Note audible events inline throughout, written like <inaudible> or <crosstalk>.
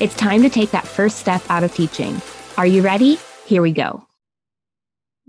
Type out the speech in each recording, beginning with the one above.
It's time to take that first step out of teaching. Are you ready? Here we go.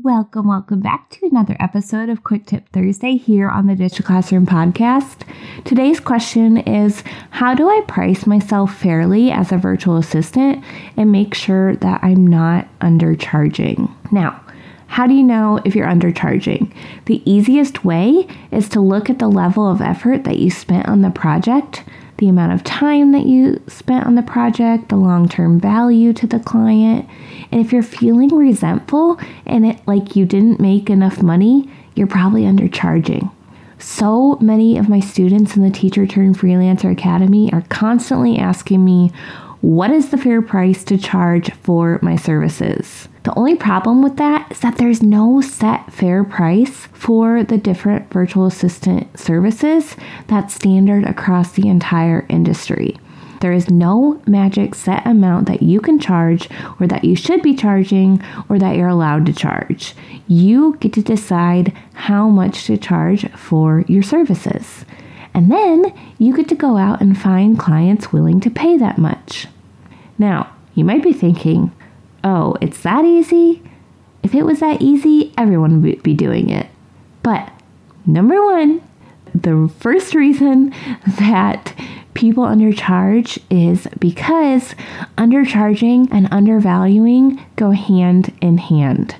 Welcome, welcome back to another episode of Quick Tip Thursday here on the Ditch the Classroom podcast. Today's question is How do I price myself fairly as a virtual assistant and make sure that I'm not undercharging? Now, how do you know if you're undercharging? The easiest way is to look at the level of effort that you spent on the project the amount of time that you spent on the project, the long term value to the client. And if you're feeling resentful and it like you didn't make enough money, you're probably undercharging. So many of my students in the Teacher Turned Freelancer Academy are constantly asking me, what is the fair price to charge for my services? The only problem with that is that there's no set fair price for the different virtual assistant services that's standard across the entire industry. There is no magic set amount that you can charge or that you should be charging or that you're allowed to charge. You get to decide how much to charge for your services. And then you get to go out and find clients willing to pay that much. Now, you might be thinking, oh, it's that easy? If it was that easy, everyone would be doing it. But number one, the first reason <laughs> that people undercharge is because undercharging and undervaluing go hand in hand.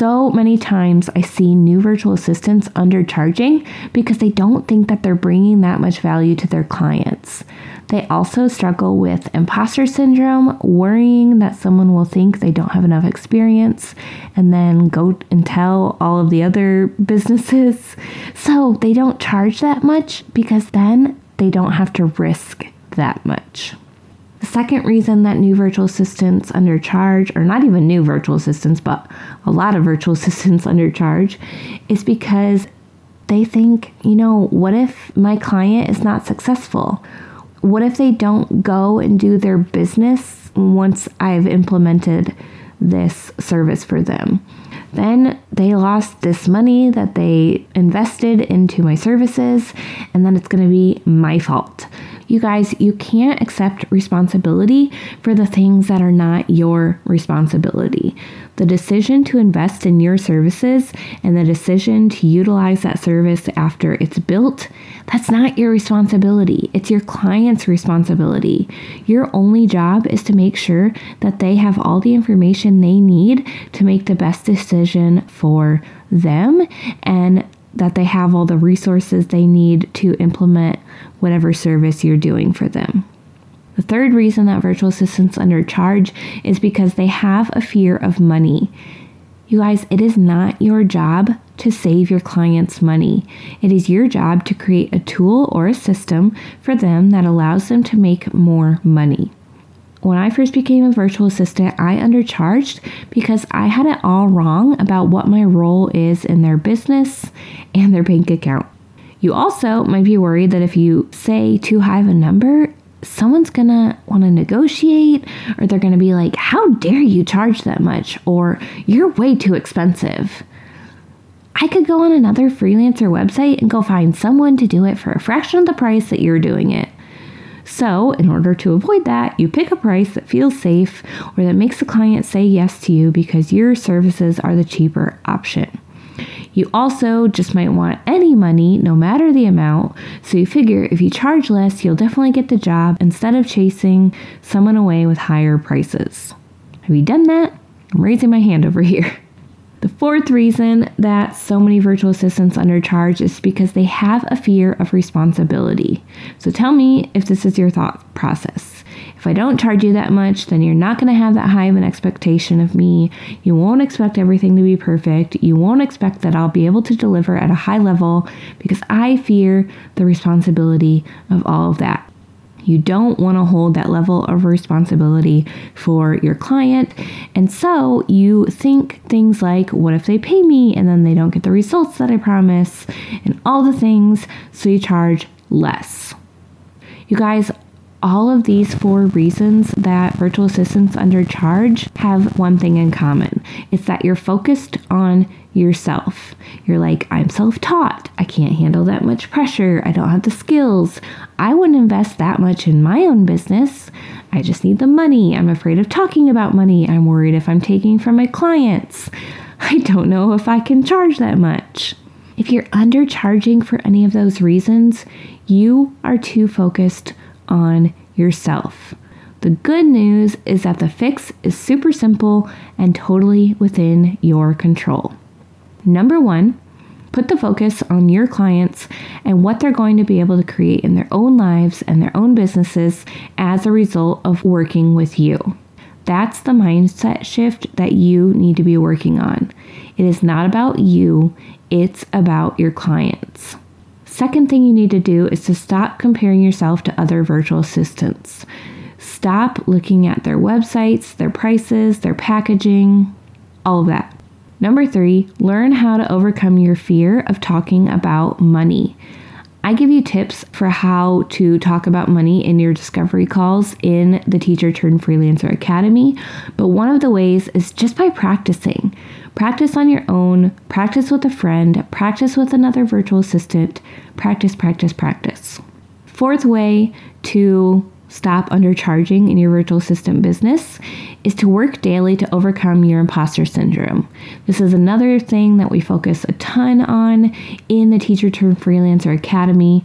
So many times I see new virtual assistants undercharging because they don't think that they're bringing that much value to their clients. They also struggle with imposter syndrome, worrying that someone will think they don't have enough experience, and then go and tell all of the other <laughs> businesses. So they don't charge that much because then they don't have to risk that much. The second reason that new virtual assistants undercharge, or not even new virtual assistants, but a lot of virtual <laughs> assistants undercharge, is because they think, you know, what if my client is not successful? What if they don't go and do their business once I've implemented this service for them? Then they lost this money that they invested into my services, and then it's going to be my fault. You guys, you can't accept responsibility for the things that are not your responsibility. The decision to invest in your services and the decision to utilize that service after it's built, that's not your responsibility. It's your client's responsibility. Your only job is to make sure that they have all the information they need to make the best decision for them and that they have all the resources they need to implement whatever service you're doing for them. The third reason that virtual assistants undercharge is because they have a fear of money. You guys, it is not your job to save your clients money. It is your job to create a tool or a system for them that allows them to make more money. When I first became a virtual assistant, I undercharged because I had it all wrong about what my role is in their business and their bank account. You also might be worried that if you say too high of a number, someone's gonna want to negotiate or they're gonna be like, How dare you charge that much? or You're way too expensive. I could go on another freelancer website and go find someone to do it for a fraction of the price that you're doing it. So, in order to avoid that, you pick a price that feels safe or that makes the client say yes to you because your services are the cheaper option. You also just might want any money, no matter the amount. So you figure if you charge less, you'll definitely get the job instead of chasing someone away with higher prices. Have you done that? I'm raising my hand over <laughs> here. The fourth reason that so many virtual assistants undercharge is because they have a fear of responsibility. So tell me if this is your thought process. If I don't charge you that much, then you're not going to have that high of an expectation of me. You won't expect everything to be perfect. You won't expect that I'll be able to deliver at a high level because I fear the responsibility of all of that. You don't want to hold that level of responsibility for your client. And so you think things like, what if they pay me and then they don't get the results that I promise, and all the things, so you charge less. You guys, all of these four reasons that virtual assistants undercharge have one thing in common it's that you're focused on yourself. You're like, I'm self taught. I can't handle that much pressure. I don't have the skills. I wouldn't invest that much in my own business. I just need the money. I'm afraid of talking about money. I'm worried if I'm taking from my clients. I don't know if I can charge that much. If you're undercharging for any of those reasons, you are too focused on yourself. The good news is that the fix is super simple and totally within your control. Number one, put the focus on your clients and what they're going to be able to create in their own lives and their own businesses as a result of working with you. That's the mindset shift that you need to be working on. It is not about you, it's about your clients. Second thing you need to do is to stop comparing yourself to other virtual assistants. Stop looking at their websites, their prices, their packaging, all of that. Number three, learn how to overcome your fear of talking about money. I give you tips for how to talk about money in your discovery calls in the Teacher Turned Freelancer Academy, but one of the ways is just by practicing. Practice on your own, practice with a friend, practice with another virtual assistant, practice, practice, practice. Fourth way to stop undercharging in your virtual assistant business is to work daily to overcome your imposter syndrome. This is another thing that we focus a ton on in the Teacher Turned Freelancer Academy.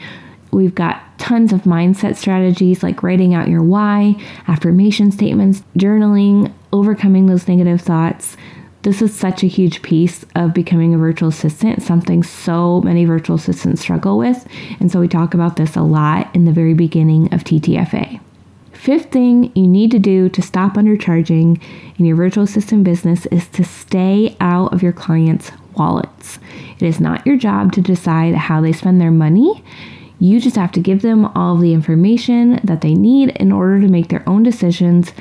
We've got tons of mindset strategies like writing out your why, affirmation statements, journaling, overcoming those negative thoughts. This is such a huge piece of becoming a virtual assistant, something so many virtual assistants struggle with. And so we talk about this a lot in the very beginning of TTFA. Fifth thing you need to do to stop undercharging in your virtual assistant business is to stay out of your clients' wallets. It is not your job to decide how they spend their money. You just have to give them all of the information that they need in order to make their own decisions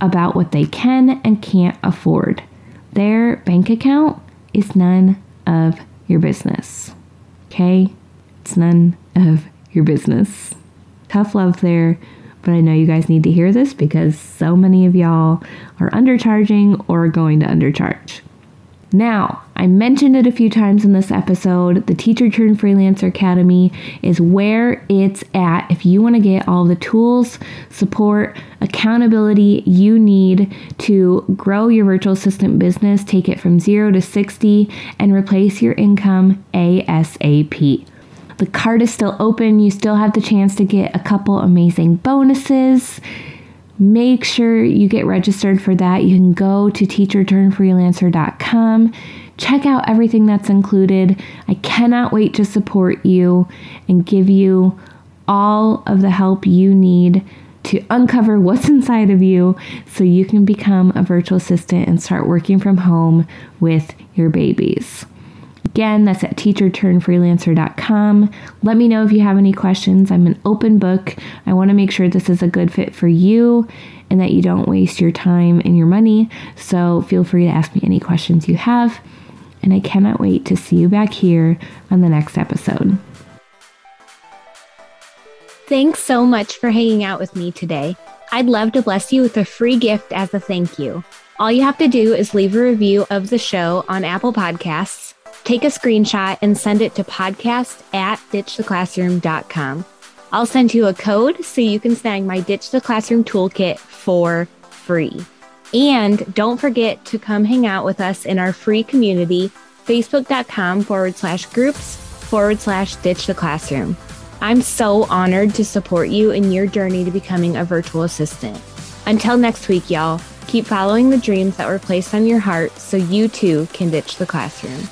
about what they can and can't afford. Their bank account is none of your business. Okay? It's none of your business. Tough love there, but I know you guys need to hear this because so many of y'all are undercharging or going to undercharge. Now, I mentioned it a few times in this episode. The Teacher Turned Freelancer Academy is where it's at if you want to get all the tools, support, accountability you need to grow your virtual assistant business, take it from zero to 60, and replace your income ASAP. The card is still open. You still have the chance to get a couple amazing bonuses make sure you get registered for that. You can go to teacherturnedfreelancer.com, check out everything that's included. I cannot wait to support you and give you all of the help you need to uncover what's inside of you so you can become a virtual assistant and start working from home with your babies. Again, that's at teacherturnedfreelancer.com. Let me know if you have any questions. I'm an open book. I want to make sure this is a good fit for you and that you don't waste your time and your money. So feel free to ask me any questions you have. And I cannot wait to see you back here on the next episode. Thanks so much for hanging out with me today. I'd love to bless you with a free gift as a thank you. All you have to do is leave a review of the show on Apple Podcasts Take a screenshot and send it to podcast at ditchtheclassroom.com. I'll send you a code so you can snag my Ditch the Classroom toolkit for free. And don't forget to come hang out with us in our free community facebook.com forward slash groups forward slash ditch the classroom. I'm so honored to support you in your journey to becoming a virtual assistant. Until next week, y'all, keep following the dreams that were placed on your heart so you too can ditch the classroom.